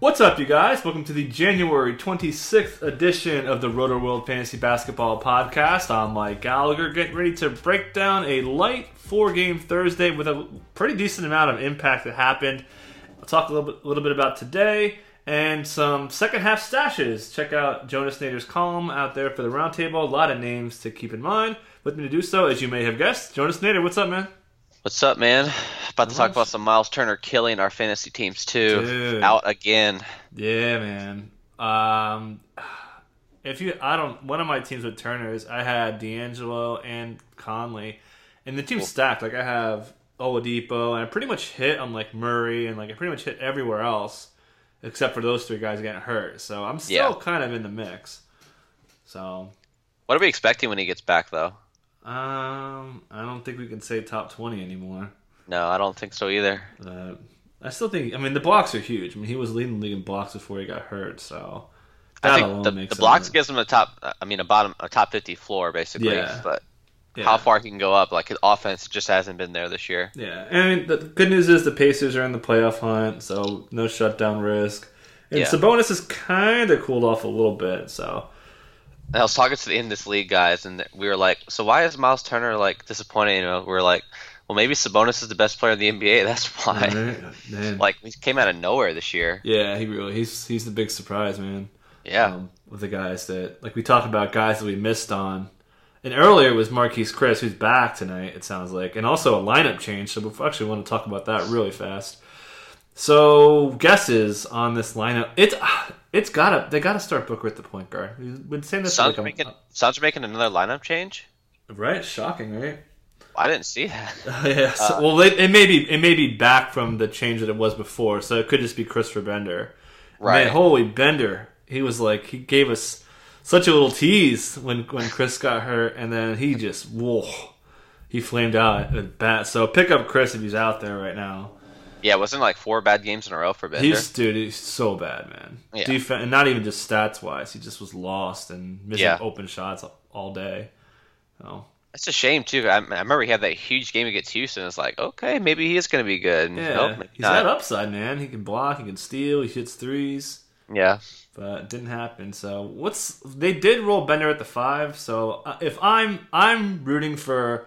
What's up, you guys? Welcome to the January 26th edition of the Rotoworld Fantasy Basketball Podcast. I'm Mike Gallagher, getting ready to break down a light four game Thursday with a pretty decent amount of impact that happened. I'll talk a little bit, little bit about today and some second half stashes. Check out Jonas Nader's column out there for the roundtable. A lot of names to keep in mind. With me to do so, as you may have guessed, Jonas Nader. What's up, man? What's up, man? About to talk about some Miles Turner killing our fantasy teams too. Dude. Out again. Yeah, man. Um, if you, I don't. One of my teams with Turners, I had D'Angelo and Conley, and the team's stacked. Like I have Oladipo, and I pretty much hit on like Murray, and like I pretty much hit everywhere else except for those three guys getting hurt. So I'm still Yeah. kind of in the mix. So What are we expecting when he gets back, though? Um, I don't think we can say top twenty anymore. No, I don't think so either. Uh, I still think. I mean, the blocks are huge. I mean, he was leading the league in blocks before he got hurt. So I think the, makes the blocks gives him a top. I mean, a bottom, a top fifty floor basically. Yeah. But Yeah. how far he can go up, like his offense just hasn't been there this year. Yeah, and I mean, the good news is the Pacers are in the playoff hunt, so no shutdown risk. And Yeah. Sabonis has kind of cooled off a little bit, so I was talking to the in this league guys, and we were like, "So why is Miles Turner like disappointing?" You know, we are like, "Well, maybe Sabonis is the best player in the NBA. That's why." Man. Like he came out of nowhere this year. yeah, he really he's he's the big surprise, man. Yeah. um, with the guys that like we talked about guys that we missed on. And earlier was Marquese Chriss, who's back tonight. It sounds like, and also a lineup change. So we actually want to talk about that really fast. So guesses on this lineup. It's it's gotta they gotta start Booker at the point guard. We've been saying this Suns like a, making Suns are making another lineup change. right. Shocking, right? I didn't see that. Oh, yeah. So, uh, well, it, it may be it may be back from the change that it was before. So it could just be Christopher Bender. Right. Man, holy Bender! He was like he gave us such a little tease when when Chriss got hurt, and then he just whoa, he flamed out at bat. So pick up Chriss if he's out there right now. Yeah, wasn't it like four bad games in a row for Bender. He's dude, he's so bad, man. Yeah. Defen- and not even just stats wise, he just was lost and missing Yeah. open shots all day. Oh. That's a shame too. I, I remember he had that huge game against Houston. It's like, okay, maybe he is going to be good. Yeah, nope, he's not. got upside, man. He can block, he can steal, he hits threes. Yeah, but it didn't happen. So what's they did roll Bender at the five. So uh, if I'm I'm rooting for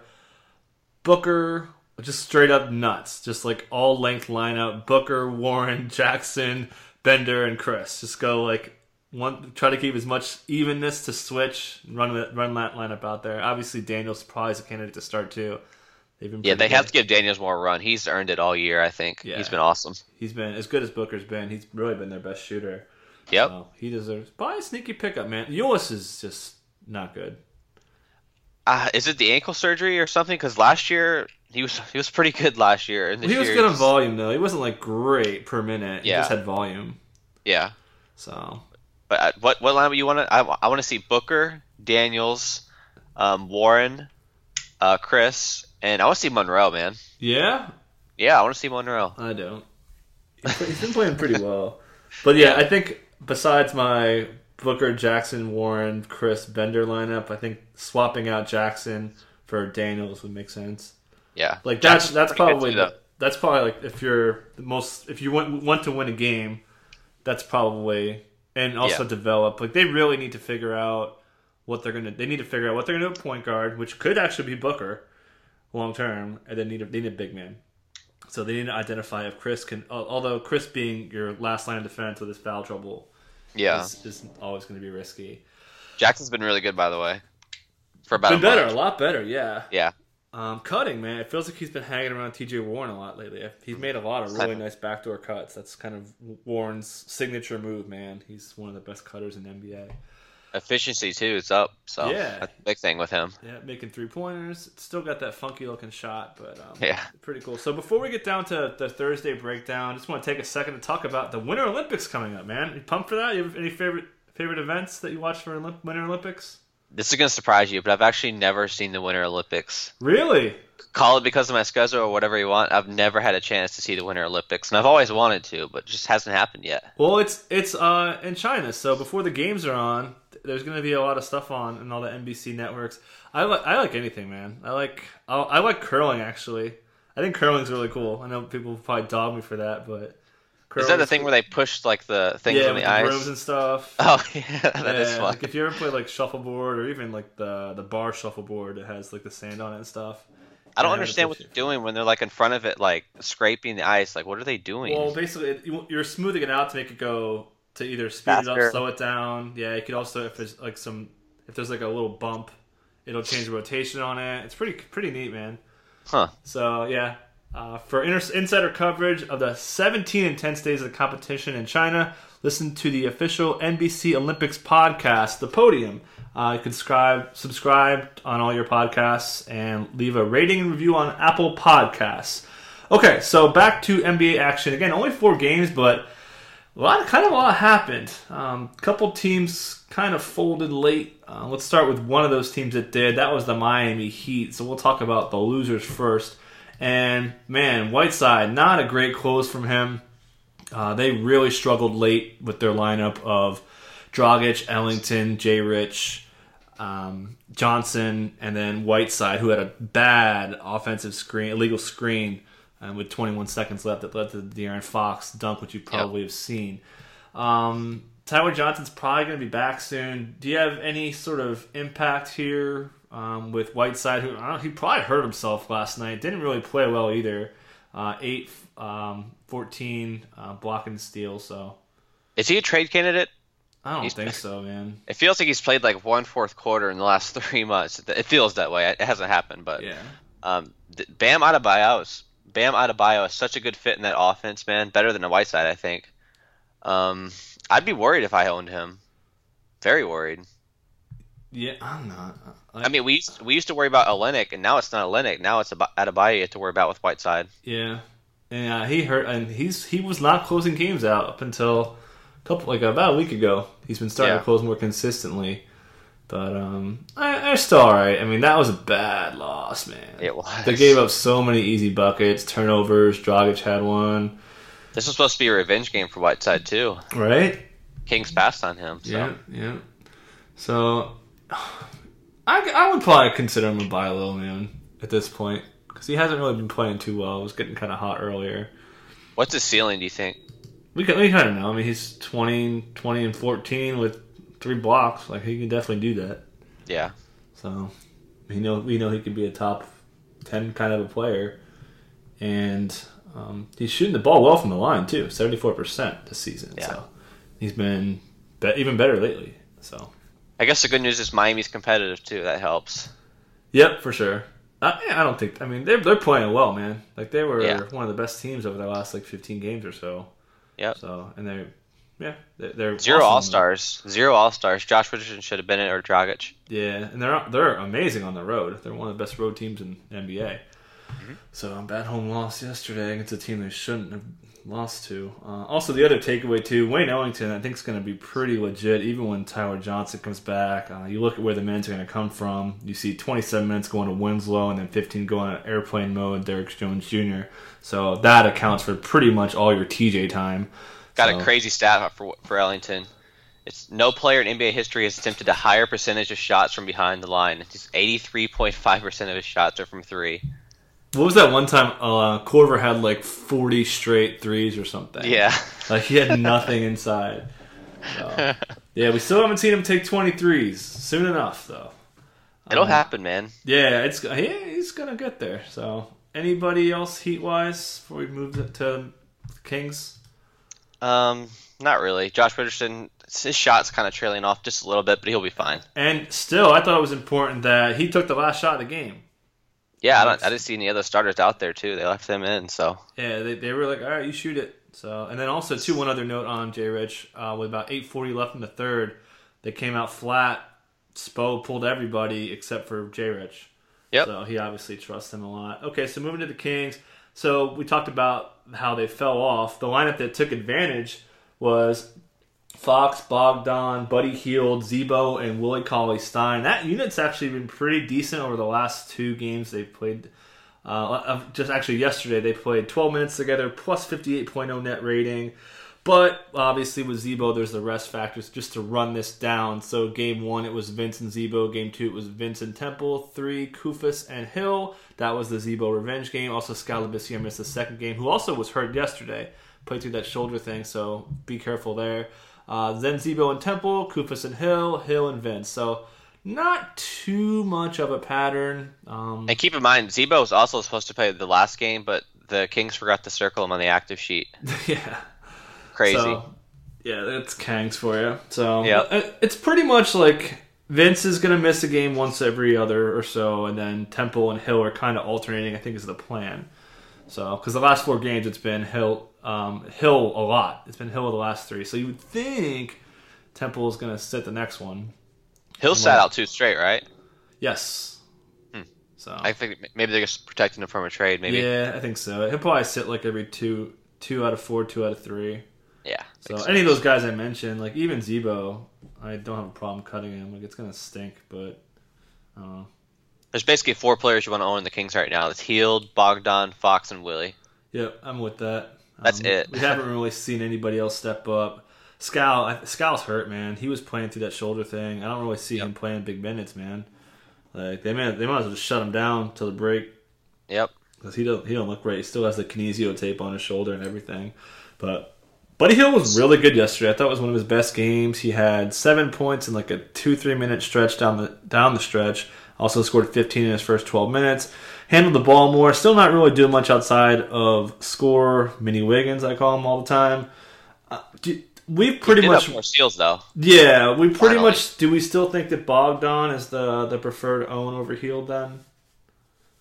Booker, just straight up nuts, just like all length lineup: Booker, Warren, Jackson, Bender, and Chriss. Just go like one. Try to keep as much evenness to switch. Run that run that lineup out there. Obviously, Daniel's probably is a candidate to start too. They've been yeah. They have to give Daniels more run. He's earned it all year. I think Yeah. he's been awesome. He's been as good as Booker's been. He's really been their best shooter. Yep. So he deserves probably a sneaky pickup, man. Ulis is just not good. Uh, is it the ankle surgery or something? Because last year he was he was pretty good last year. And this he was good on volume though. He wasn't like great per minute. He Yeah. just had volume. Yeah, So but uh, what what lineup you want to? I, I want to see Booker, Daniels, um, Warren, uh, Chriss, and I want to see Monroe, man. yeah, Yeah, I want to see Monroe. I don't. He's, he's been playing pretty well, but yeah, I think besides my Booker, Jackson, Warren, Chriss, Bender lineup, I think swapping out Jackson for Daniels would make sense. Yeah, Like that's Jackson's that's probably the, that's probably like if you're the most if you want want to win a game, that's probably and also Yeah. develop. Like they really need to figure out what they're gonna. They need to figure out what they're gonna do point guard, which could actually be Booker long term, and then need a, they need a big man. So they need to identify if Chriss can. Although Chriss being your last line of defense with his foul trouble Yeah, is, is always going to be risky. Jackson's been really good by the way. For about Been better, a lot better. Yeah. Yeah, Um, cutting, man. It feels like he's been hanging around T.J. Warren a lot lately. He's made a lot of really nice backdoor cuts. That's kind of Warren's signature move, man. He's one of the best cutters in the NBA. efficiency too is up. So Yeah. that's a big thing with him. Yeah, making three pointers. Still got that funky looking shot, but um, Yeah. pretty cool. So before we get down to the Thursday breakdown, I just want to take a second to talk about the Winter Olympics coming up. Man, you pumped for that? You have any favorite favorite events that you watch for Olymp- Winter Olympics? This is gonna surprise you, but I've actually never seen the Winter Olympics. Really? Call it because of my schedule or whatever you want. I've never had a chance to see the Winter Olympics, and I've always wanted to, but it just hasn't happened yet. Well, it's it's uh, in China, so before the games are on, there's going to be a lot of stuff on and all the NBC networks. I like I like anything, man. I like I, I like curling actually. I think curling's really cool. I know people probably dog me for that, but Is that the thing where they push like the things yeah, on the the ice? brooms and stuff? Oh yeah, that is yeah, fun. like if you ever play like shuffleboard or even like the the bar shuffleboard that has like the sand on it and stuff. I don't Yeah, understand what they're doing when they're like in front of it, like scraping the ice. Like, what are they doing? Well, basically, it, you- you're smoothing it out to make it go to either speed it up, slow it down. Yeah, you could also if there's like some if there's like a little bump, it'll change the rotation on it. It's pretty pretty neat, man. huh? So yeah, uh, for inter- insider coverage of the 17 intense days of the competition in China, listen to the official NBC Olympics podcast, The Podium. Uh, you can subscribe, subscribe on all your podcasts and leave a rating and review on Apple Podcasts. Okay, so back to NBA action again. Only four games, but a lot, kind of a lot happened. Um, couple teams kind of folded late. Uh, let's start with one of those teams that did. That was the Miami Heat. So we'll talk about the losers first. And man, Whiteside, not a great close from him. Uh, they really struggled late with their lineup of Dragic, Ellington, Jay Rich, um, Johnson, and then Whiteside, who had a bad offensive screen, illegal screen, uh, with 21 seconds left that led to the De'Aaron Fox dunk, which you probably have seen. Um, Tyler Johnson's probably going to be back soon. Do you have any sort of impact here um, with Whiteside? Who I don't, he probably hurt himself last night. Didn't really play well either. Uh, eight, um, 14 uh, blocking steal. So Is he a trade candidate? I don't He's- think so, man. It feels like he's played like one fourth quarter in the last three months. It feels that way. It hasn't happened, but Yeah. um, Bam Adebayo is Bam Adebayo is such a good fit in that offense, man. Better than a Whiteside, I think. Um, I'd be worried if I owned him. Very worried. Yeah, I'm not. I mean, we used, we used to worry about Olynyk, and now it's not Olynyk. Now it's Ab- Adebayo you have to worry about with Whiteside. Yeah, and uh, he hurt, and he's he was not closing games out up until a couple like about a week ago. He's been starting Yeah. to close more consistently, but um, I, they're still all right. I mean, that was a bad loss, man. It was. They gave up so many easy buckets, turnovers. Dragic had one, This was supposed to be a revenge game for Whiteside too. right? Kings passed on him. So. Yeah, yeah. So, I, I would probably consider him a buy low man at this point because he hasn't really been playing too well. It was getting kind of hot earlier. What's his ceiling? Do you think? We can, we kind of know. I mean, he's 20, 20 and 14 with three blocks. Like, he can definitely do that. Yeah. So, we know, we know he could be a top 10 kind of a player. And um, he's shooting the ball well from the line, too 74% this season. Yeah. So, he's been be- even better lately. So, I guess the good news is Miami's competitive too. That helps. yep, for sure. Uh, I, I don't think, I mean, they're, they're playing well, man. Like, they were Yeah. one of the best teams over the last, like, 15 games or so. Yep. So, and they're, yeah, they're, they're Zero awesome. All Stars. Zero All Stars. Josh Richardson should have been it or Dragic. Yeah, and they're they're amazing on the road. They're one of the best road teams in the So a bad home loss yesterday against a team they shouldn't have lost to. Uh, also, the other takeaway too, Wayne Ellington, I think is going to be pretty legit even when Tyler Johnson comes back. Uh, you look at where the minutes are going to come from. You see 27 minutes going to Winslow and then 15 going to airplane mode, Derrick Jones Jr. So that accounts for pretty much all your TJ time. Got So- a crazy stat for for Ellington. It's no player in NBA history has attempted a higher percentage of shots from behind the line. It's 83.5 percent of his shots are from three. What was that one time uh, Korver had like 40 straight threes or something? Yeah. Like he had nothing inside. So, yeah, we still haven't seen him take 23s. Soon enough, though. It'll Um, happen, man. Yeah, it's yeah, he's gonna get there. So, anybody else heat wise before we move to- to Kings? Um, not really. Josh Richardson, his shot's kind of trailing off just a little bit, but he'll be fine. And still, I thought it was important that he took the last shot of the game. Yeah, I don't. I didn't see any other starters out there too. They left them in, so Yeah, they, they were like, all right, you shoot it. So, and then also too, one other note on Jay Rich, uh, with about 8:40 left in the third, they came out flat. Spo pulled everybody except for J Rich. Yep. So he obviously trusts him a lot. Okay, so moving to the Kings. So we talked about how they fell off. The lineup that took advantage was Fox, Bogdan, Buddy Hield, Z-Bo, and Willie Cauley Stein. That unit's actually been pretty decent over the last two games they've played. Uh, just actually yesterday they played 12 minutes together, plus 58.0 net rating. But obviously with Z-Bo, there's the rest factors just to run this down. So game one, it was Vincent Z-Bo. Game two, it was Vincent Temple. Three, Koufos and Hill. That was the Z-Bo revenge game. Also, Skal Labissiere missed the second game, who also was hurt yesterday. Played through that shoulder thing, so be careful there. Uh, then Z-Bo and Temple, Koufos and Hill, Hill and Vince. So not too much of a pattern. Um, And keep in mind, Z-Bo was also supposed to play the last game, but the Kings forgot to circle him on the active sheet. yeah. Crazy. So, yeah, that's Kangs for you. So Yep. it's pretty much like Vince is going to miss a game once every other or so, and then Temple and Hill are kind of alternating. I think is the plan. So because the last four games it's been Hill, um, Hill a lot. It's been Hill the last three. So you would think Temple is going to sit the next one. Hill sat out two straight, right? Yes. So I think maybe they're just protecting him from a trade. Maybe. yeah, I think so. He'll probably sit like every two, two out of four, two out of three. Yeah. So makes any of those guys I mentioned, like even Z-Bo, I don't have a problem cutting him. Like it's gonna stink, but I don't know. There's basically four players you want to own in the Kings right now. It's Hield, Bogdan, Fox, and Willie. Yep, I'm with that. That's Um, it. We haven't really seen anybody else step up. Skal, Skal's hurt, man. He was playing through that shoulder thing. I don't really see him playing big minutes, man. Like they may, they might as well just shut him down till the break Yep. because he don't he don't look right. He still has the kinesio tape on his shoulder and everything. But Buddy Hield was really good yesterday. I thought it was one of his best games. He had seven points in like a two three minute stretch down the down the stretch. Also scored 15 in his first 12 minutes. Handled the ball more. Still not really doing much outside of score. Mini Wiggins, I call him all the time. Uh, do, we pretty much have more steals though. yeah. We pretty Finally. much do. We still think that Bogdan is the the preferred own over Hield then.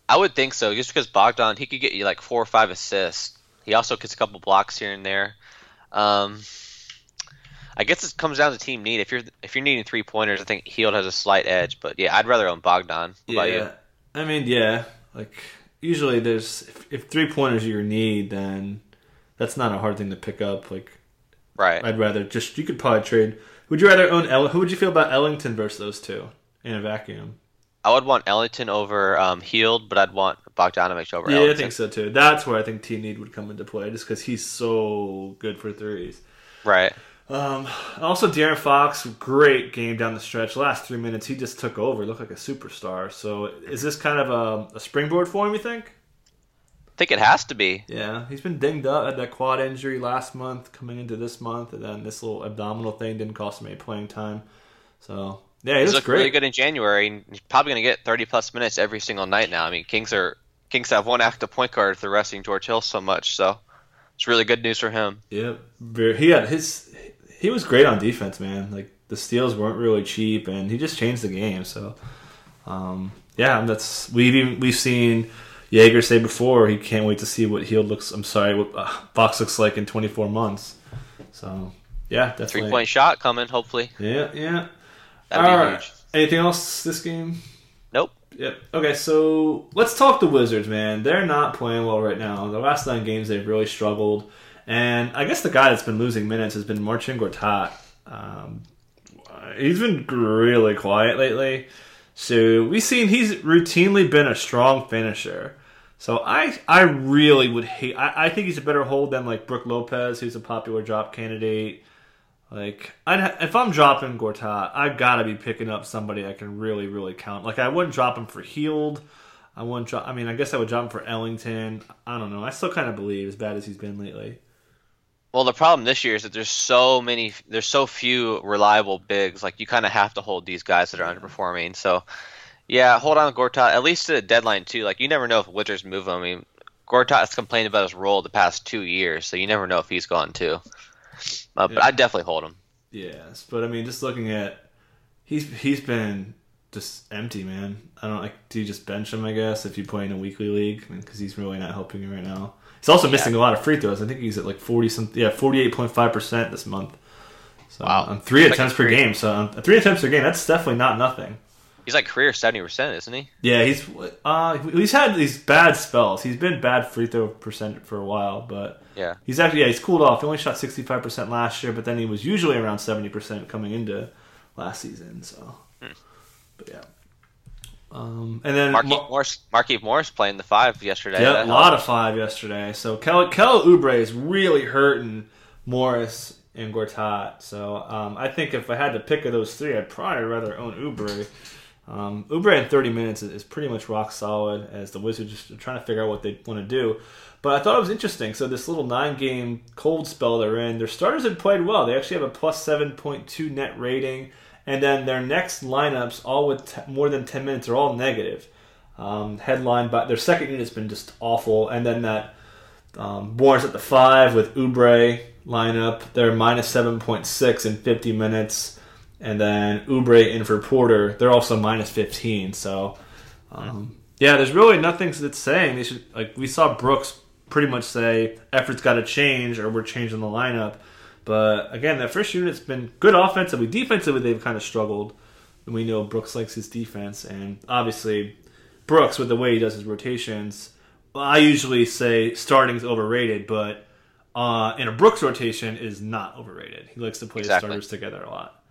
I would think so, just because Bogdan he could get you like four or five assists. He also gets a couple blocks here and there. Um, I guess it comes down to team need. If you're if you're needing three pointers, I think Hield has a slight edge. But yeah, I'd rather own Bogdan. What about you? I mean, yeah. Like usually, there's if, if three pointers are your need, then that's not a hard thing to pick up. Like Right. I'd rather just you could probably trade. Would you rather own? El- who would you feel about Ellington versus those two in a vacuum? I would want Ellington over um, Hield, but I'd want Bogdanovich over yeah, Ellington. I think so too. That's where I think team need would come into play, just because he's so good for threes. Right. Um, also, De'Aaron Fox, great game down the stretch. Last three minutes, he just took over. Looked like a superstar. So, is this kind of a, a springboard for him? You think? I think it has to be. Yeah, he's been dinged up. Had that quad injury last month, coming into this month, and then this little abdominal thing didn't cost him any playing time. So yeah, he He's looked great. really good in January, and he's probably going to get 30 plus minutes every single night now. I mean, Kings are Kings have one active point guard if they're resting George Hill so much, so it's really good news for him. Yep, Very- he had his. He was great on defense, man. Like the steals weren't really cheap, and he just changed the game. So, um, yeah, that's we've even, we've seen Joerger say before he can't wait to see what Hield looks. I'm sorry, what uh, Fox looks like in 24 months. So, yeah, definitely. Three point shot coming, hopefully. Yeah, yeah. That'd All right. Anything else this game? Nope. Yep. Okay, so let's talk the Wizards, man. They're not playing well right now. The last nine games they've really struggled, and I guess the guy that's been losing minutes has been Marcin Gortat. Um, he's been really quiet lately. So we've seen he's routinely been a strong finisher. So I I really would hate. I, I think he's a better hold than like Brooke Lopez, who's a popular drop candidate. Like, I'd, if I'm dropping Gortat, I've got to be picking up somebody I can really, really count. Like, I wouldn't drop him for Hield. I wouldn't drop. I mean, I guess I would drop him for Ellington. I don't know. I still kind of believe as bad as he's been lately. Well, the problem this year is that there's so many, there's so few reliable bigs. Like you kind of have to hold these guys that are underperforming. So, yeah, hold on to Gortat at least to the deadline too. Like you never know if Wizards move him. I mean, Gortat has complained about his role the past two years, so you never know if he's gone too. Uh, But Yeah. I'd definitely hold him. Yes, but I mean, just looking at he's he's been just empty, man. I don't like. Do you just bench him? I guess if you play in a weekly league, because he's really not helping you right now. He's also missing a lot of free throws. I think he's at like forty some, yeah, forty eight point five percent this month. So Wow. on three like attempts a per career- game. So on three attempts per game, that's definitely not nothing. He's like career seventy percent, isn't he? Yeah, he's uh, he's had these bad spells. He's been bad free throw percent for a while, but Yeah. he's actually yeah he's cooled off. He only shot sixty five percent last year, but then he was usually around seventy percent coming into last season. So, but yeah. Um, and then Marquise Mo- Morris, Morris playing the five yesterday. yeah, a lot of five yesterday. So Kel Kel Oubre is really hurting Morris and Gortat. So um, I think if I had to pick of those three, I'd probably rather own Oubre. Um, Oubre in 30 minutes is, pretty much rock solid as the Wizards just are trying to figure out what they want to do. But I thought it was interesting. So this little nine-game cold spell they're in, their starters have played well. They actually have a plus 7.2 net rating, and then their next lineups, all with t- more than 10 minutes, are all negative. Um, headlined by their second unit's been just awful, and then that um, at the five with Oubre lineup. They're minus seven point six in fifty minutes, and then Oubre in for Porter. They're also minus fifteen. So, um, yeah, there's really nothing that's saying they should like. We saw Brooks pretty much say effort's got to change or we're changing the lineup. But again, that first unit's been good offensively. Defensively, they've kind of struggled. And we know Brooks likes his defense, and obviously Brooks with the way he does his rotations. Well, I usually say starting's overrated, but uh, in a Brooks rotation is not overrated. He likes to play Exactly. his starters together a lot.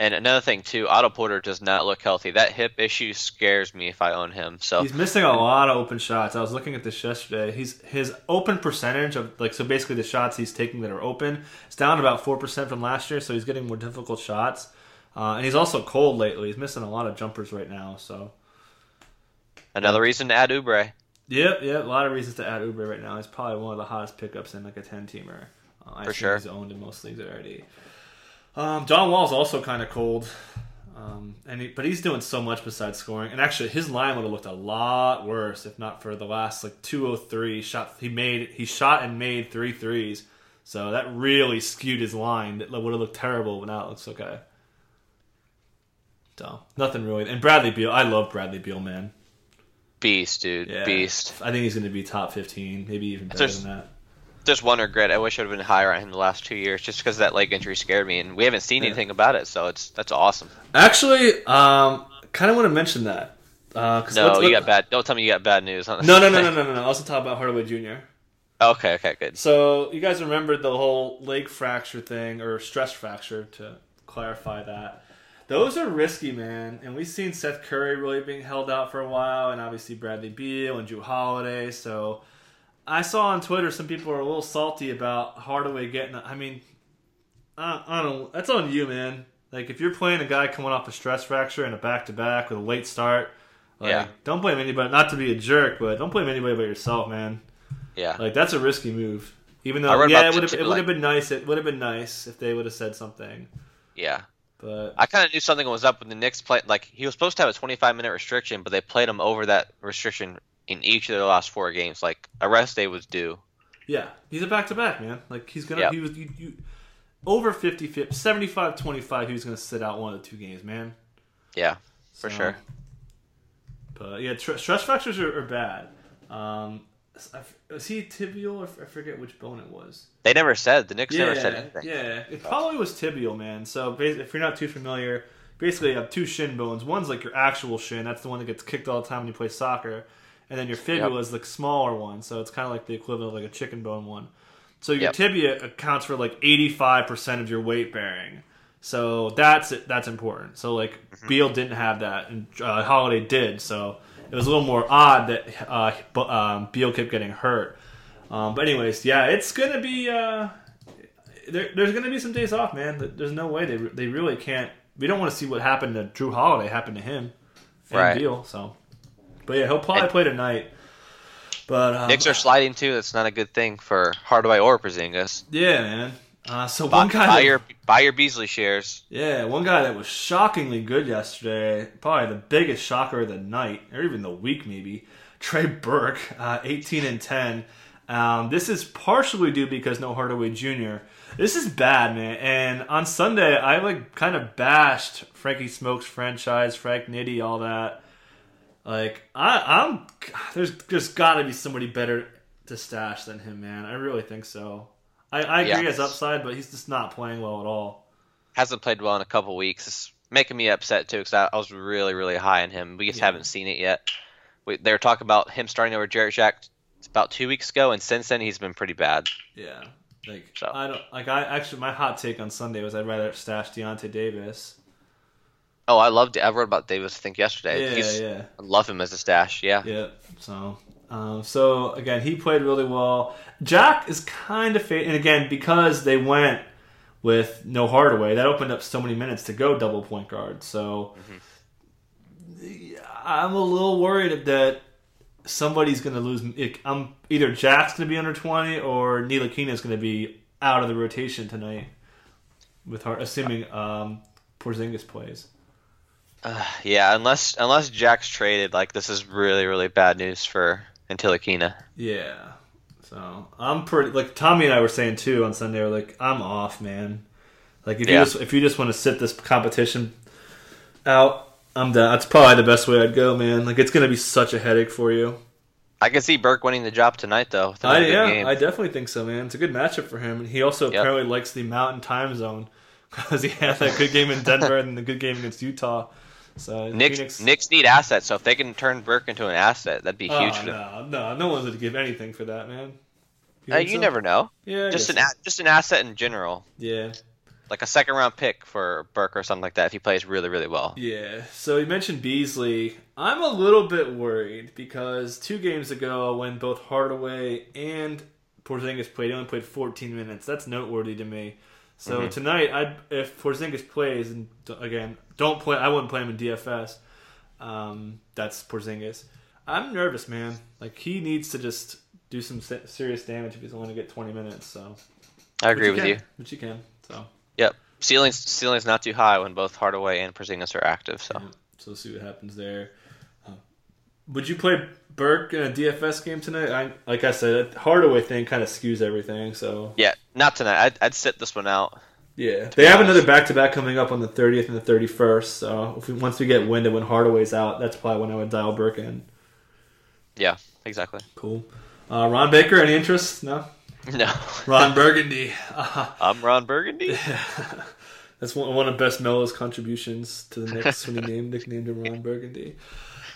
And another thing too, Otto Porter does not look healthy. That hip issue scares me if I own him. So He's missing a lot of open shots. I was looking at this yesterday. He's his open percentage of like so basically the shots he's taking that are open is down about four percent from last year. So he's getting more difficult shots, uh, and he's also cold lately. He's missing a lot of jumpers right now. So another reason to add Oubre. Yep, yep. A lot of reasons to add Oubre right now. He's probably one of the hottest pickups in like a ten teamer. Uh, I For sure. He's owned in most leagues already. Um, John Wall's also kind of cold, um, and he, but he's doing so much besides scoring. And actually, his line would have looked a lot worse if not for the last like two oh three shot. He made he shot and made three threes, so that really skewed his line. That would have looked terrible, but now it looks okay. So nothing really. And Bradley Beal, I love Bradley Beal, man. Beast, dude. Yeah. Beast. I think he's going to be top 15, maybe even better than that. Just one regret. I wish I would have been higher on him the last two years, just because that leg injury scared me, and we haven't seen Yeah. anything about it. So it's that's awesome. Actually, um, kind of want to mention that. Uh, No, let's- you let- got bad. Don't tell me you got bad news. On No, no, no, no, no, no, no. Also talk about Hardaway Jr. okay, okay, good. So you guys remember the whole leg fracture thing or stress fracture to clarify that. Those are risky, man. And we've seen Seth Curry really being held out for a while, and obviously Bradley Beal and Jrue Holiday. So I saw on Twitter some people are a little salty about Hardaway getting. I mean, I, I don't. That's on you, man. Like if you're playing a guy coming off a stress fracture and a back to back with a late start, like, Yeah. don't blame anybody. Not to be a jerk, but don't blame anybody but yourself, man. Yeah, Like that's a risky move. Even though, yeah, it would have it would have like- been nice. It would have been nice if they would have said something. yeah. But I kind of knew something was up when the Knicks played. Like he was supposed to have a 25 minute restriction, but they played him over that restriction in each of their last four games. Like a rest day was due. yeah, he's a back to back man. Like he's gonna Yeah. he was you, you over 50, 50 75 25 he was gonna sit out one of the two games, man. Yeah, for So, sure. But yeah, tr- stress fractures are, are bad. Um, was he tibial? Or f- I forget which bone it was. They never said the Knicks Yeah, never said anything. yeah. It probably was tibial, man. So if you're not too familiar, basically you have two shin bones. One's like your actual shin. That's the one that gets kicked all the time when you play soccer. And then your fibula Yep. is the smaller one. So it's kind of like the equivalent of like a chicken bone one. So your Yep. tibia accounts for like 85% of your weight bearing. So that's that's important. So like Mm-hmm. Beal didn't have that, and uh, Holiday did. So it was a little more odd that uh, um, Beal kept getting hurt. Um, but anyways, yeah, it's gonna be. Uh, there, there's gonna be some days off, man. There's no way they they really can't. We don't want to see what happened to Jrue Holiday happen to him and Right. Beal. So, but yeah, he'll probably play tonight. But um, Knicks are sliding too. That's not a good thing for Hardaway or Porzingis. yeah, man. Uh, so Buy, one guy, buy that- your buy your Beasley shares. yeah, one guy that was shockingly good yesterday, probably the biggest shocker of the night, or even the week, maybe. Trey Burke, uh, 18 and 10. Um, this is partially due because no Hardaway Jr. This is bad, man. And on Sunday, I like kind of bashed Frankie Smokes franchise, Frank Nitty, all that. Like I, I'm, there's just got to be somebody better to stash than him, man. I really think so. I, I agree Yeah. as upside, but he's just not playing well at all. hasn't played well in a couple weeks. It's making me upset too because I, I, was really, really high on him. We just yeah. haven't seen it yet. We, they were talking about him starting over Jarrett Jack about two weeks ago, and since then he's been pretty bad. Yeah, like so. I don't like. I actually my hot take on Sunday was I'd rather stash Deyonta Davis. Oh, I loved. I wrote about Davis. I think yesterday. Yeah, he's, yeah. I love him as a stash. Yeah. Yeah. So, um, so again, he played really well. Jack is kind of fading, and again because they went with no Hardaway, that opened up so many minutes to go double point guard. So mm-hmm. I'm a little worried that somebody's going to lose. I'm either Jack's going to be under 20 or Ntilikina is going to be out of the rotation tonight, with her assuming um, Porzingis plays. Uh, yeah, unless unless Jack's traded, like this is really really bad news for Ntilikina. Yeah. So I'm pretty like Tommy and I were saying too on Sunday. We're like, I'm off, man. Like if yeah. you just if you just want to sit this competition out, I'm done. That's probably the best way I'd go, man. Like it's gonna be such a headache for you. I can see Burke winning the job tonight, though. I, yeah, game. I definitely think so, man. It's a good matchup for him, and he also yep. apparently likes the Mountain Time Zone because he had that good game in Denver and the good game against Utah. So Knicks, Phoenix... Knicks need assets, so if they can turn Burke into an asset, that'd be oh, huge. no, no, no one's going to give anything for that, man. You, uh, you so? never know. Yeah, just an so. just an asset in general. Yeah, like a second round pick for Burke or something like that if he plays really really well. Yeah. So you mentioned Beasley. I'm a little bit worried because two games ago when both Hardaway and Porzingis played, he only played 14 minutes. That's noteworthy to me. So mm-hmm. tonight, I if Porzingis plays and again don't play, I wouldn't play him in DFS. Um, that's Porzingis. I'm nervous, man. Like he needs to just do some serious damage if he's only going to get 20 minutes. So I agree with can, you. But you can. So yep, ceiling's ceiling's not too high when both Hardaway and Porzingis are active. So yeah. so we'll see what happens there. Would you play Burke in a DFS game tonight? I like I said, Hardaway thing kind of skews everything. So yeah, not tonight. I'd, I'd sit this one out. Yeah, they have another back to back coming up on the 30th and the 31st. So if we, once we get wind of when Hardaway's out, that's probably when I would dial Burke in. Yeah, exactly. Cool. Uh, Ron Baker, any interest? No. No. Ron Burgundy. Uh, I'm Ron Burgundy. That's one, one of Best Melo's contributions to the Knicks when he named nicknamed him Ron Burgundy.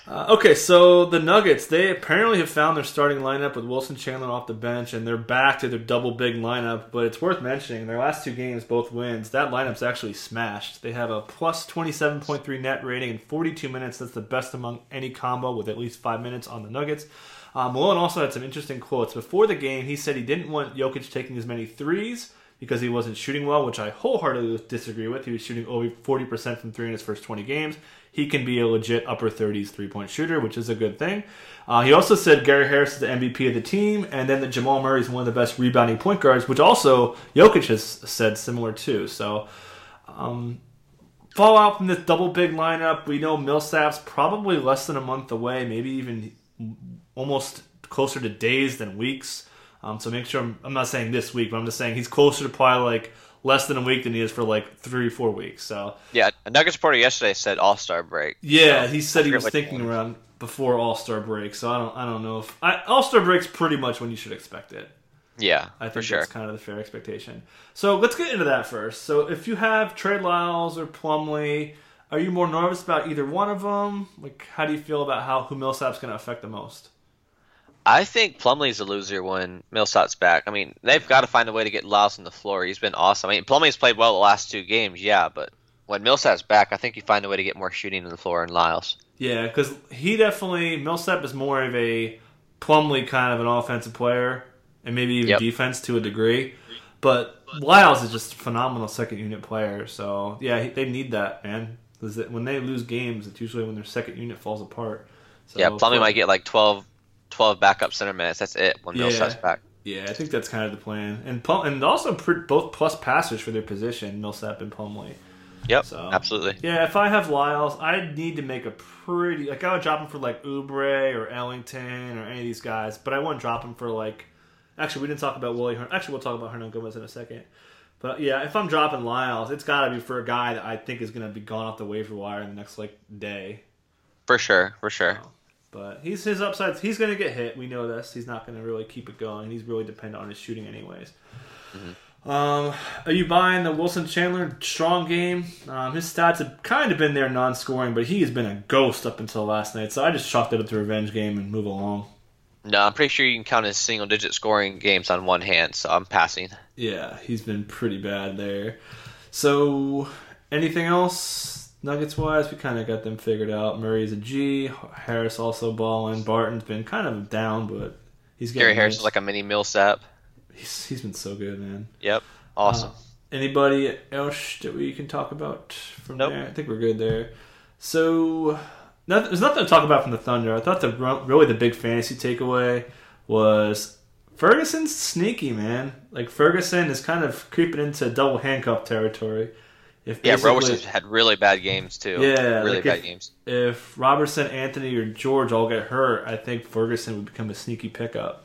Uh, okay, so the Nuggets, they apparently have found their starting lineup with Wilson Chandler off the bench, and they're back to their double big lineup. But it's worth mentioning their last two games, both wins, that lineup's actually smashed. They have a plus 27.3 net rating in 42 minutes. That's the best among any combo with at least five minutes on the Nuggets. Uh, Malone also had some interesting quotes. Before the game, he said he didn't want Jokic taking as many threes because he wasn't shooting well, which I wholeheartedly disagree with. He was shooting over 40% from three in his first 20 games. He can be a legit upper 30s three point shooter, which is a good thing. Uh, he also said Gary Harris is the MVP of the team, and then that Jamal Murray is one of the best rebounding point guards, which also Jokic has said similar too. So, um, fallout from this double big lineup. We know Millsap's probably less than a month away, maybe even almost closer to days than weeks. Um, so make sure I'm, I'm, not saying this week, but I'm just saying he's closer to probably like less than a week than he is for like three or four weeks. So yeah, a Nuggets reporter yesterday said All Star break. Yeah, so he said he was thinking around before All Star break. So I don't I don't know if All Star break's pretty much when you should expect it. Yeah, I think sure. that's kind of the fair expectation. So let's get into that first. So if you have Trey Lyles or Plumlee, are you more nervous about either one of them? Like, how do you feel about how who Millsap's going to affect the most? I think Plumlee's a loser when Millsap's back. I mean, they've got to find a way to get Lyles on the floor. He's been awesome. I mean, Plumlee's played well the last two games, yeah, but when Millsap's back, I think you find a way to get more shooting on the floor in Lyles. Yeah, because he definitely Millsap is more of a Plumlee kind of an offensive player, and maybe even yep. defense to a degree. But Lyles is just a phenomenal second unit player. So yeah, they need that man. When they lose games, it's usually when their second unit falls apart. So, yeah, Plumlee might get like 12, 12 backup center minutes. That's it when yeah. Millsap's back. Yeah, I think that's kind of the plan, and and also both plus passers for their position, Millsap and Plumlee. Yep, so, absolutely. Yeah, if I have Lyles, I need to make a pretty like I would drop him for like Oubre or Ellington or any of these guys, but I wouldn't drop him for like. Actually, we didn't talk about Willie. Actually, we'll talk about Hernangomez in a second. But yeah, if I'm dropping Lyles, it's got to be for a guy that I think is going to be gone off the waiver wire in the next like day. For sure, for sure. So. But he's his upsides. He's going to get hit. We know this. He's not going to really keep it going. He's really dependent on his shooting, anyways. Mm-hmm. Um, are you buying the Wilson Chandler strong game? Um, his stats have kind of been there non-scoring, but he has been a ghost up until last night. So I just chalked it up to revenge game and move along. No, I'm pretty sure you can count his single digit scoring games on one hand, so I'm passing. Yeah, he's been pretty bad there. So anything else Nuggets wise? We kind of got them figured out. Murray's a G. Harris also balling. Barton's been kind of down, but he's getting Gary Harris is like a mini Millsap. he's, he's been so good, man. Yep, awesome. Uh, anybody else that we can talk about from Nope. there? I think we're good there. So, nothing, there's nothing to talk about from the Thunder. I thought the really the big fantasy takeaway was Ferguson's sneaky, man. Like Ferguson is kind of creeping into double handcuff territory. If yeah, Robertson's had really bad games too. Yeah, really like bad if- games. if Robertson, Anthony, or George all get hurt, I think Ferguson would become a sneaky pickup.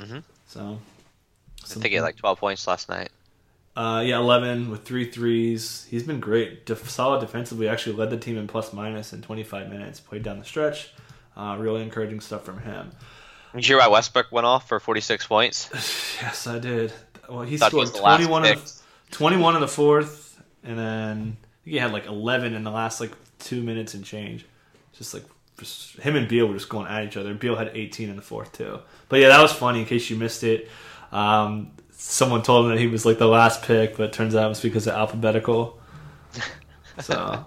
Mhm. So, I think he had like 12 points last night. Uh, yeah, 11 with three threes. He's been great. Def- solid defensively. Actually led the team in plus minus in 25 minutes. Played down the stretch. Uh, really encouraging stuff from him. Did you hear why Westbrook went off for 46 points? Yes, I did. Well, he Thought scored was the last 21 in pick. the, 21 in the fourth, and then I think he had like 11 in the last like two minutes and change. Just like just, him and Beal were just going at each other. Beal had 18 in the fourth too. But yeah, that was funny. In case you missed it, um, someone told him that he was like the last pick, but it turns out it was because of alphabetical. So,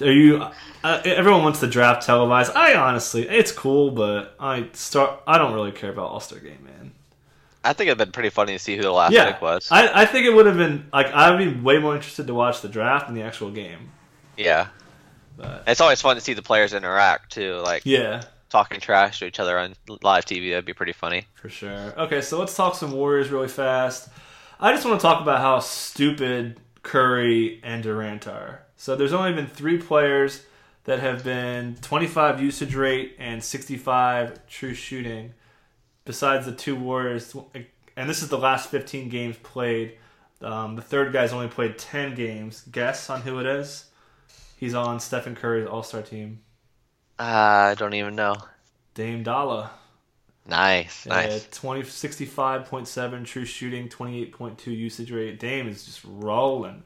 are you? Uh, everyone wants the draft televised. I honestly, it's cool, but I start. I don't really care about All Star Game, man. I think it'd been pretty funny to see who the last yeah, pick was. I, I think it would have been like I'd be way more interested to watch the draft than the actual game. yeah, But it's always fun to see the players interact too, like yeah, talking trash to each other on live TV. That'd be pretty funny. for sure. Okay, so let's talk some Warriors really fast. I just want to talk about how stupid Curry and Durant are. So there's only been three players that have been 25 usage rate and 65 true shooting, besides the two Warriors. And this is the last 15 games played. Um, the third guy's only played 10 games. Guess on who it is? He's on Stephen Curry's All Star team. Uh, I don't even know. Dame Dolla. Nice, Uh, nice. 20, 65.7 true shooting, 28.2 usage rate. Dame is just rolling.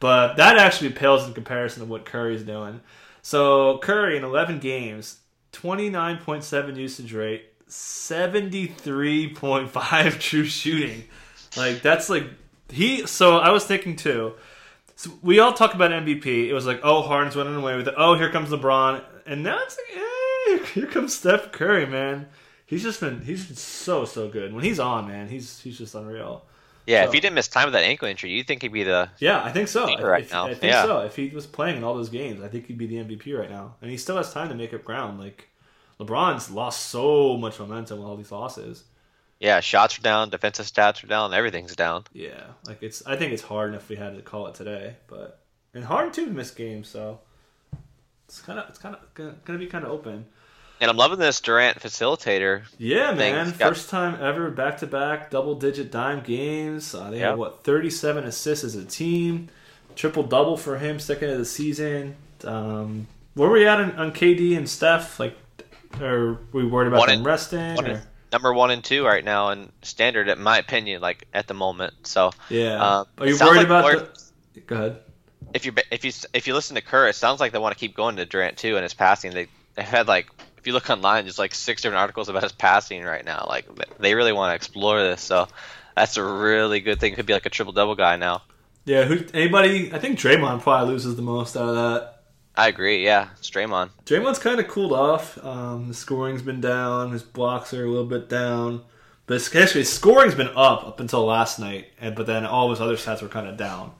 But that actually pales in comparison to what Curry's doing. So Curry in 11 games, 29.7 usage rate, 73.5 true shooting. Like that's like he. So I was thinking too. So we all talk about MVP. It was like, oh, Harden's running away with it. Oh, here comes LeBron, and now it's like, eh, here comes Steph Curry, man. He's just been he's been so so good. When he's on, man, he's he's just unreal. Yeah, so- if he didn't miss time with that ankle injury, you'd think he'd be the. Yeah, I think so. Right if- now. I think Yeah. so. If he was playing in all those games, I think he'd be the MVP right now. And he still has time to make up ground. Like LeBron's lost so much momentum with all these losses. Yeah, shots are down, defensive stats are down, everything's down. Yeah, like it's. I think it's Harden if we had to call it today, but and hard to miss games, so it's kind of it's kind of gonna, gonna be kind of open. And I'm loving this Durant facilitator. Yeah, thing. man. Got- First time ever back to back double digit dime games. Uh, they Yeah. had what thirty seven assists as a team, triple double for him, second of the season. Um, where were we at on, on KD and Steph? Like, are we worried about One them and- resting? One and- number one and two right now in standard, in my opinion, like at the moment. So Yeah. Uh, are you worried like about Lawrence- the? Go ahead. if you if you if you listen to Kerr, it sounds like they want to keep going to Durant too and his passing. They they had like if you look online, there's like six different articles about his passing right now. Like they really want to explore this. So that's a really good thing. Could be like a triple double guy now. Yeah. Who? Anybody? I think Draymond probably loses the most out of that. I agree. Yeah, it's Draymond. Draymond's kind of cooled off. Um, the scoring's been down. His blocks are a little bit down. But actually, his scoring's been up up until last night, and but then all of his other stats were kind of down.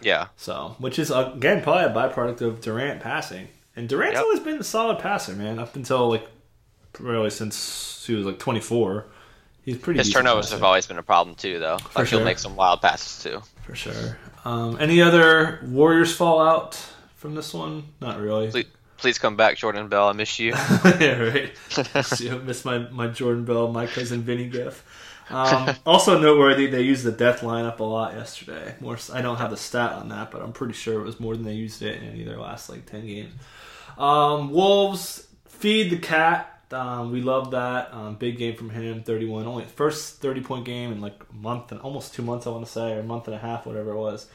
Yeah, So, which is again probably a byproduct of Durant passing. And Durant's Yep. always been a solid passer, man. Up until like really since he was like 24, he's pretty. his turnovers passer, have always been a problem too, though. Like sure. he'll make some wild passes too. for sure. Um, any other Warriors fallout from this one? Not really. Please, please come back, Jordan Bell. I miss you. yeah, right. See, I miss my, my Jordan Bell, my cousin Vinny gif. Um, also noteworthy, they used the death lineup a lot yesterday. More, I don't have the stat on that, but I'm pretty sure it was more than they used it in any of their last like ten games. Um, Wolves feed the cat Um, we love that. Um, big game from him, 31. Only first 30 point game in like a month and almost two months, I want to say, or a month and a half, whatever it was.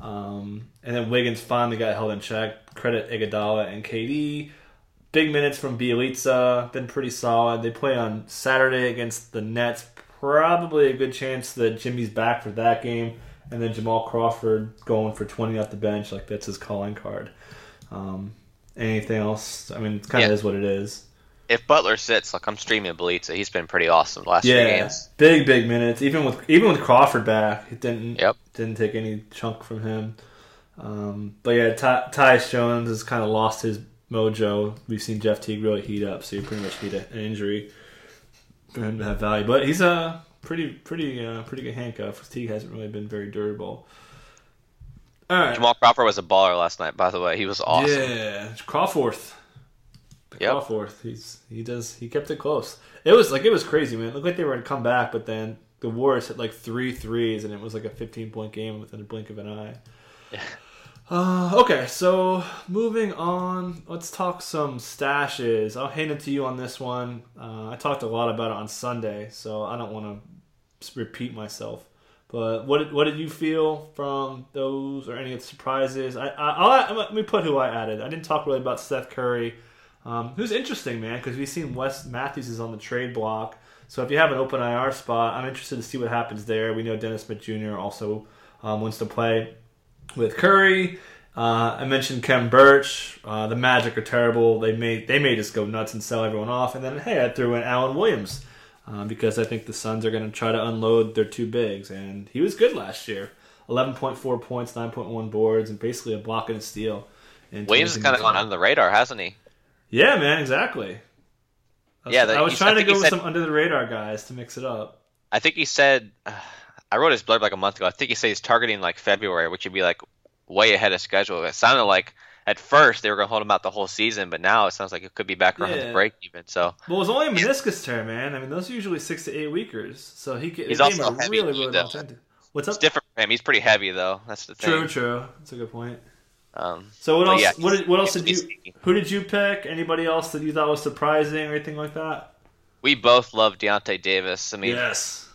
Um, and then Wiggins finally got held in check. Credit Iguodala and KD. Big minutes from Bjelica, been pretty solid. They play on Saturday against the Nets. Probably a good chance that Jimmy's back for that game. And then Jamal Crawford going for 20 off the bench, like that's his calling card. Um, anything else? I mean, it kind of Yeah. is what it is. If Butler sits, like I'm streaming Bjelica, he's been pretty awesome the last few Yeah, games. big big minutes. Even with even with Crawford back, it didn't Yep. Didn't take any chunk from him. Um, but yeah, Ty- Tyus Jones has kind of lost his mojo. We've seen Jeff Teague really heat up, so you pretty much need an injury for him to have value. But he's a pretty pretty uh, pretty good handcuff. Teague hasn't really been very durable. All right, Jamal Crawford was a baller last night, by the way. He was awesome. yeah, Crawford. Yep. Crawford. He's he does he kept it close. It was like it was crazy, man. It looked like they were gonna come back, but then the Warriors hit like three threes, and it was like a 15 point game within a blink of an eye. Uh, okay, so moving on, let's talk some stashes. I'll hand it to you on this one. Uh, I talked a lot about it on Sunday, so I don't want to repeat myself. But what did, what did you feel from those or any of the surprises? I, I let me put who I added. I didn't talk really about Seth Curry, um, who's interesting, man, because we've seen Wes Matthews is on the trade block. So if you have an open IR spot, I'm interested to see what happens there. We know Dennis Smith Jr. also um, wants to play with Curry. Uh, I mentioned Khem Birch. Uh, the Magic are terrible. They may they may just go nuts and sell everyone off. And then hey, I threw in Alan Williams uh, because I think the Suns are going to try to unload their two bigs, and he was good last year. Eleven point four points, nine point one boards, and basically a block and a steal. And Williams has kind of gone under the radar, hasn't he? Yeah, man, exactly. I was, Yeah, the- I was trying I to go with said- some under the radar guys to mix it up. I think he said, uh, I wrote his blurb like a month ago. I think he said he's targeting like February, which would be like way ahead of schedule. It sounded like at first they were going to hold him out the whole season, but now it sounds like it could be back around Yeah. the break even. So Well, it was only a meniscus tear, man. I mean, those are usually six to eight weekers. So he get, He's it gave him also a heavy, really, really though. long time. to- What's it's different for him. He's pretty heavy though. That's the thing. True, true. That's a good point. Um, So what else? yeah, what did, what else did you? sneaky. Who did you pick? Anybody else that you thought was surprising or anything like that? we both love Deyonta Davis. I mean, yes.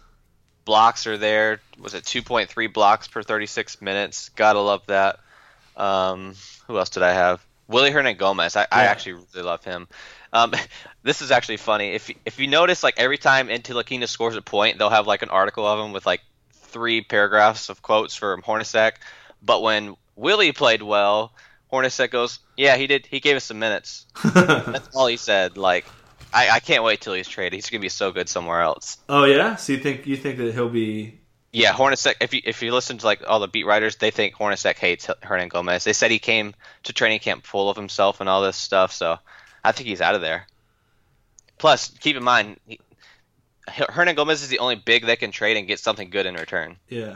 blocks are there. Was it 2.3 blocks per 36 minutes? Gotta love that. Um, who else did I have? Willy Hernangomez. I, I actually really love him. Um, this is actually funny. If if you notice, like every time Ntilikina scores a point, they'll have like an article of him with like three paragraphs of quotes from Hornacek. But when Willy played well, Hornacek goes, "Yeah, he did. He gave us some minutes." That's all he said. Like, I, I can't wait till he's traded. He's gonna be so good somewhere else. oh yeah. So you think you think that he'll be? Yeah, Hornacek. If you if you listen to like all the beat writers, they think Hornacek hates Hernangomez. They said he came to training camp full of himself and all this stuff. So I think he's out of there. Plus, keep in mind, he, Hernangomez is the only big they can trade and get something good in return. Yeah.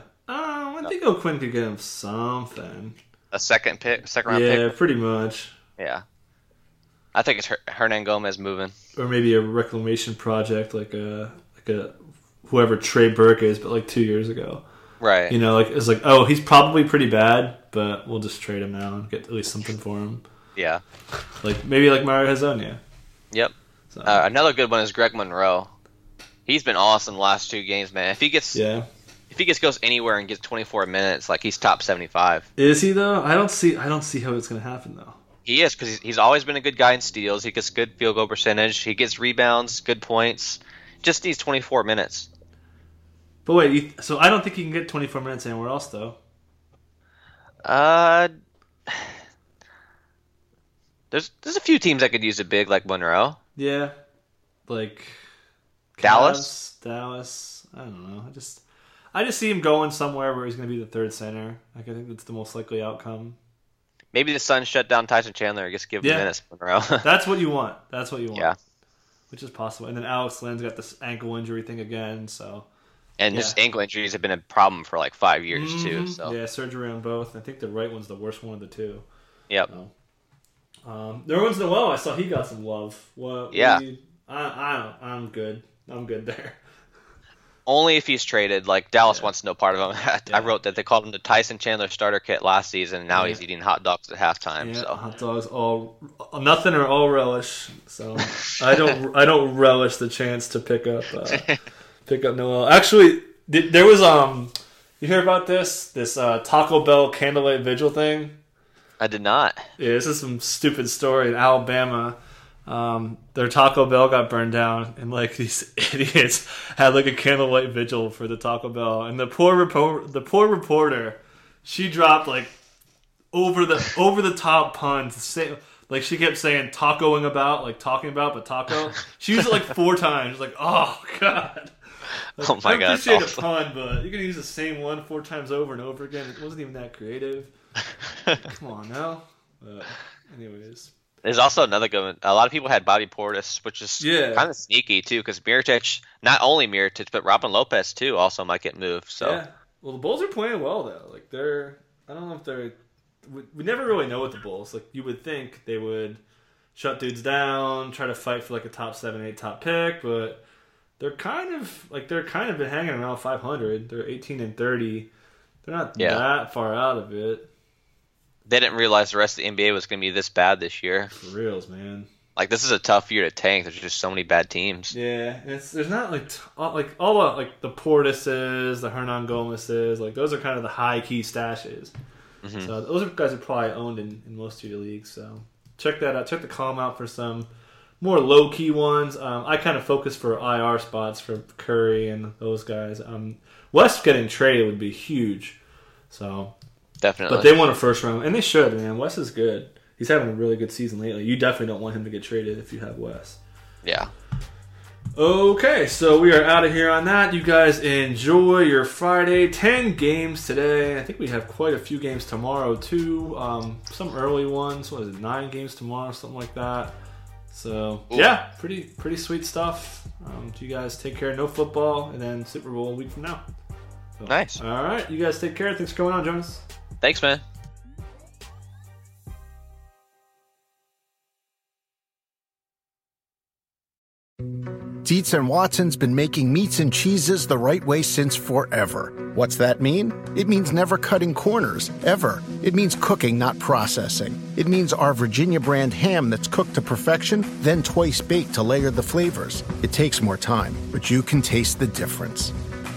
I think O'Quinn could get him something. A second pick, second round Yeah, pick. pretty much. Yeah, I think it's Her- Hernangomez moving. Or maybe a reclamation project, like a like a whoever Trey Burke is, but like two years ago. Right. You know, like it's like, oh, he's probably pretty bad, but we'll just trade him now and get at least something for him. Yeah. Like maybe like Mario Hezonja. Yep. So, Uh, another good one is Greg Monroe. He's been awesome the last two games, man. If he gets yeah. If he just goes anywhere and gets 24 minutes, like he's top 75. Is he though? I don't see. I don't see how it's gonna happen though. He is because he's, he's always been a good guy in steals. He gets good field goal percentage. He gets rebounds, good points. Just needs 24 minutes. But wait, you, so I don't think he can get 24 minutes anywhere else though. Uh, there's there's a few teams that could use a big like Monroe. Yeah, like Dallas? Cavs, Dallas. I don't know. I just, I just see him going somewhere where he's going to be the third center. Like I think that's the most likely outcome. Maybe the Suns shut down Tyson Chandler and just give him Yeah. minutes Monroe. That's what you want. That's what you want. Yeah. Which is possible. And then Alex Len's got this ankle injury thing again. So and his Yeah. ankle injuries have been a problem for like five years too. Mhm. So yeah, surgery on both. I think the right one's the worst one of the two. yep. Um, Nerlens Noel, I saw he got some love. What? Yeah. we- I, I. I'm good. I'm good there. Only if he's traded. Like Dallas Yeah. wants no part of him. I Yeah. wrote that they called him the Tyson Chandler starter kit last season. And now Yeah. he's eating hot dogs at halftime. Yeah, So hot dogs all nothing or all relish. So I don't I don't relish the chance to pick up uh, pick up Noel. Actually, th- there was um you hear about this this uh, Taco Bell candlelight vigil thing? I did not. Yeah, this is some stupid story in Alabama. Um, their Taco Bell got burned down, and like these idiots had like a candlelight vigil for the Taco Bell, and the poor report, the poor reporter, she dropped like over the over the top puns. Say, like she kept saying tacoing about, like talking about, but taco. She used it like four times. Like, oh god. Like, Oh my I God, appreciate awesome. a pun, but you're gonna use the same one four times over and over again. It wasn't even that creative. Come on now. But anyways, There's also another good one. A lot of people had Bobby Portis, which is Yeah. kind of sneaky too, because Mirotic, not only Mirotic, but Robin Lopez too, also might get moved. So yeah. Well, the Bulls are playing well though. Like they're, I don't know if they're. We, we never really know with the Bulls. Like you would think they would shut dudes down, try to fight for like a top seven, eight, top pick, but they're kind of like they're kind of been hanging around 500. They're 18 and 30. They're not Yeah. that far out of it. They didn't realize the rest of the NBA was going to be this bad this year. For reals, man. Like this is a tough year to tank. There's just so many bad teams. Yeah, it's there's not like t- all, like all the, like the Portises, the Hernangomez's, like those are kind of the high key stashes. So those are guys are probably owned in, in most of your leagues. So check that out. Check the column out for some more low key ones. Um, I kind of focus for IR spots for Curry and those guys. Um, Wes getting traded would be huge. So, Definitely. but they want a first round, and they should. Man, Wes is good. He's having a really good season lately. You definitely don't want him to get traded if you have Wes. yeah. Okay, so we are out of here on that. You guys enjoy your Friday. 10 games today. I think we have quite a few games tomorrow, too. Um, some early ones. What is it, nine games tomorrow, something like that. So, Ooh. yeah, pretty pretty sweet stuff. Um, do you guys take care. No football, and then Super Bowl a week from now. So, Nice. All right, you guys take care. Thanks for coming on, Jonas. Thanks, man. Dietz and Watson's been making meats and cheeses the right way since forever. What's that mean? It means never cutting corners, ever. It means cooking, not processing. It means our Virginia brand ham that's cooked to perfection, then twice baked to layer the flavors. It takes more time, but you can taste the difference.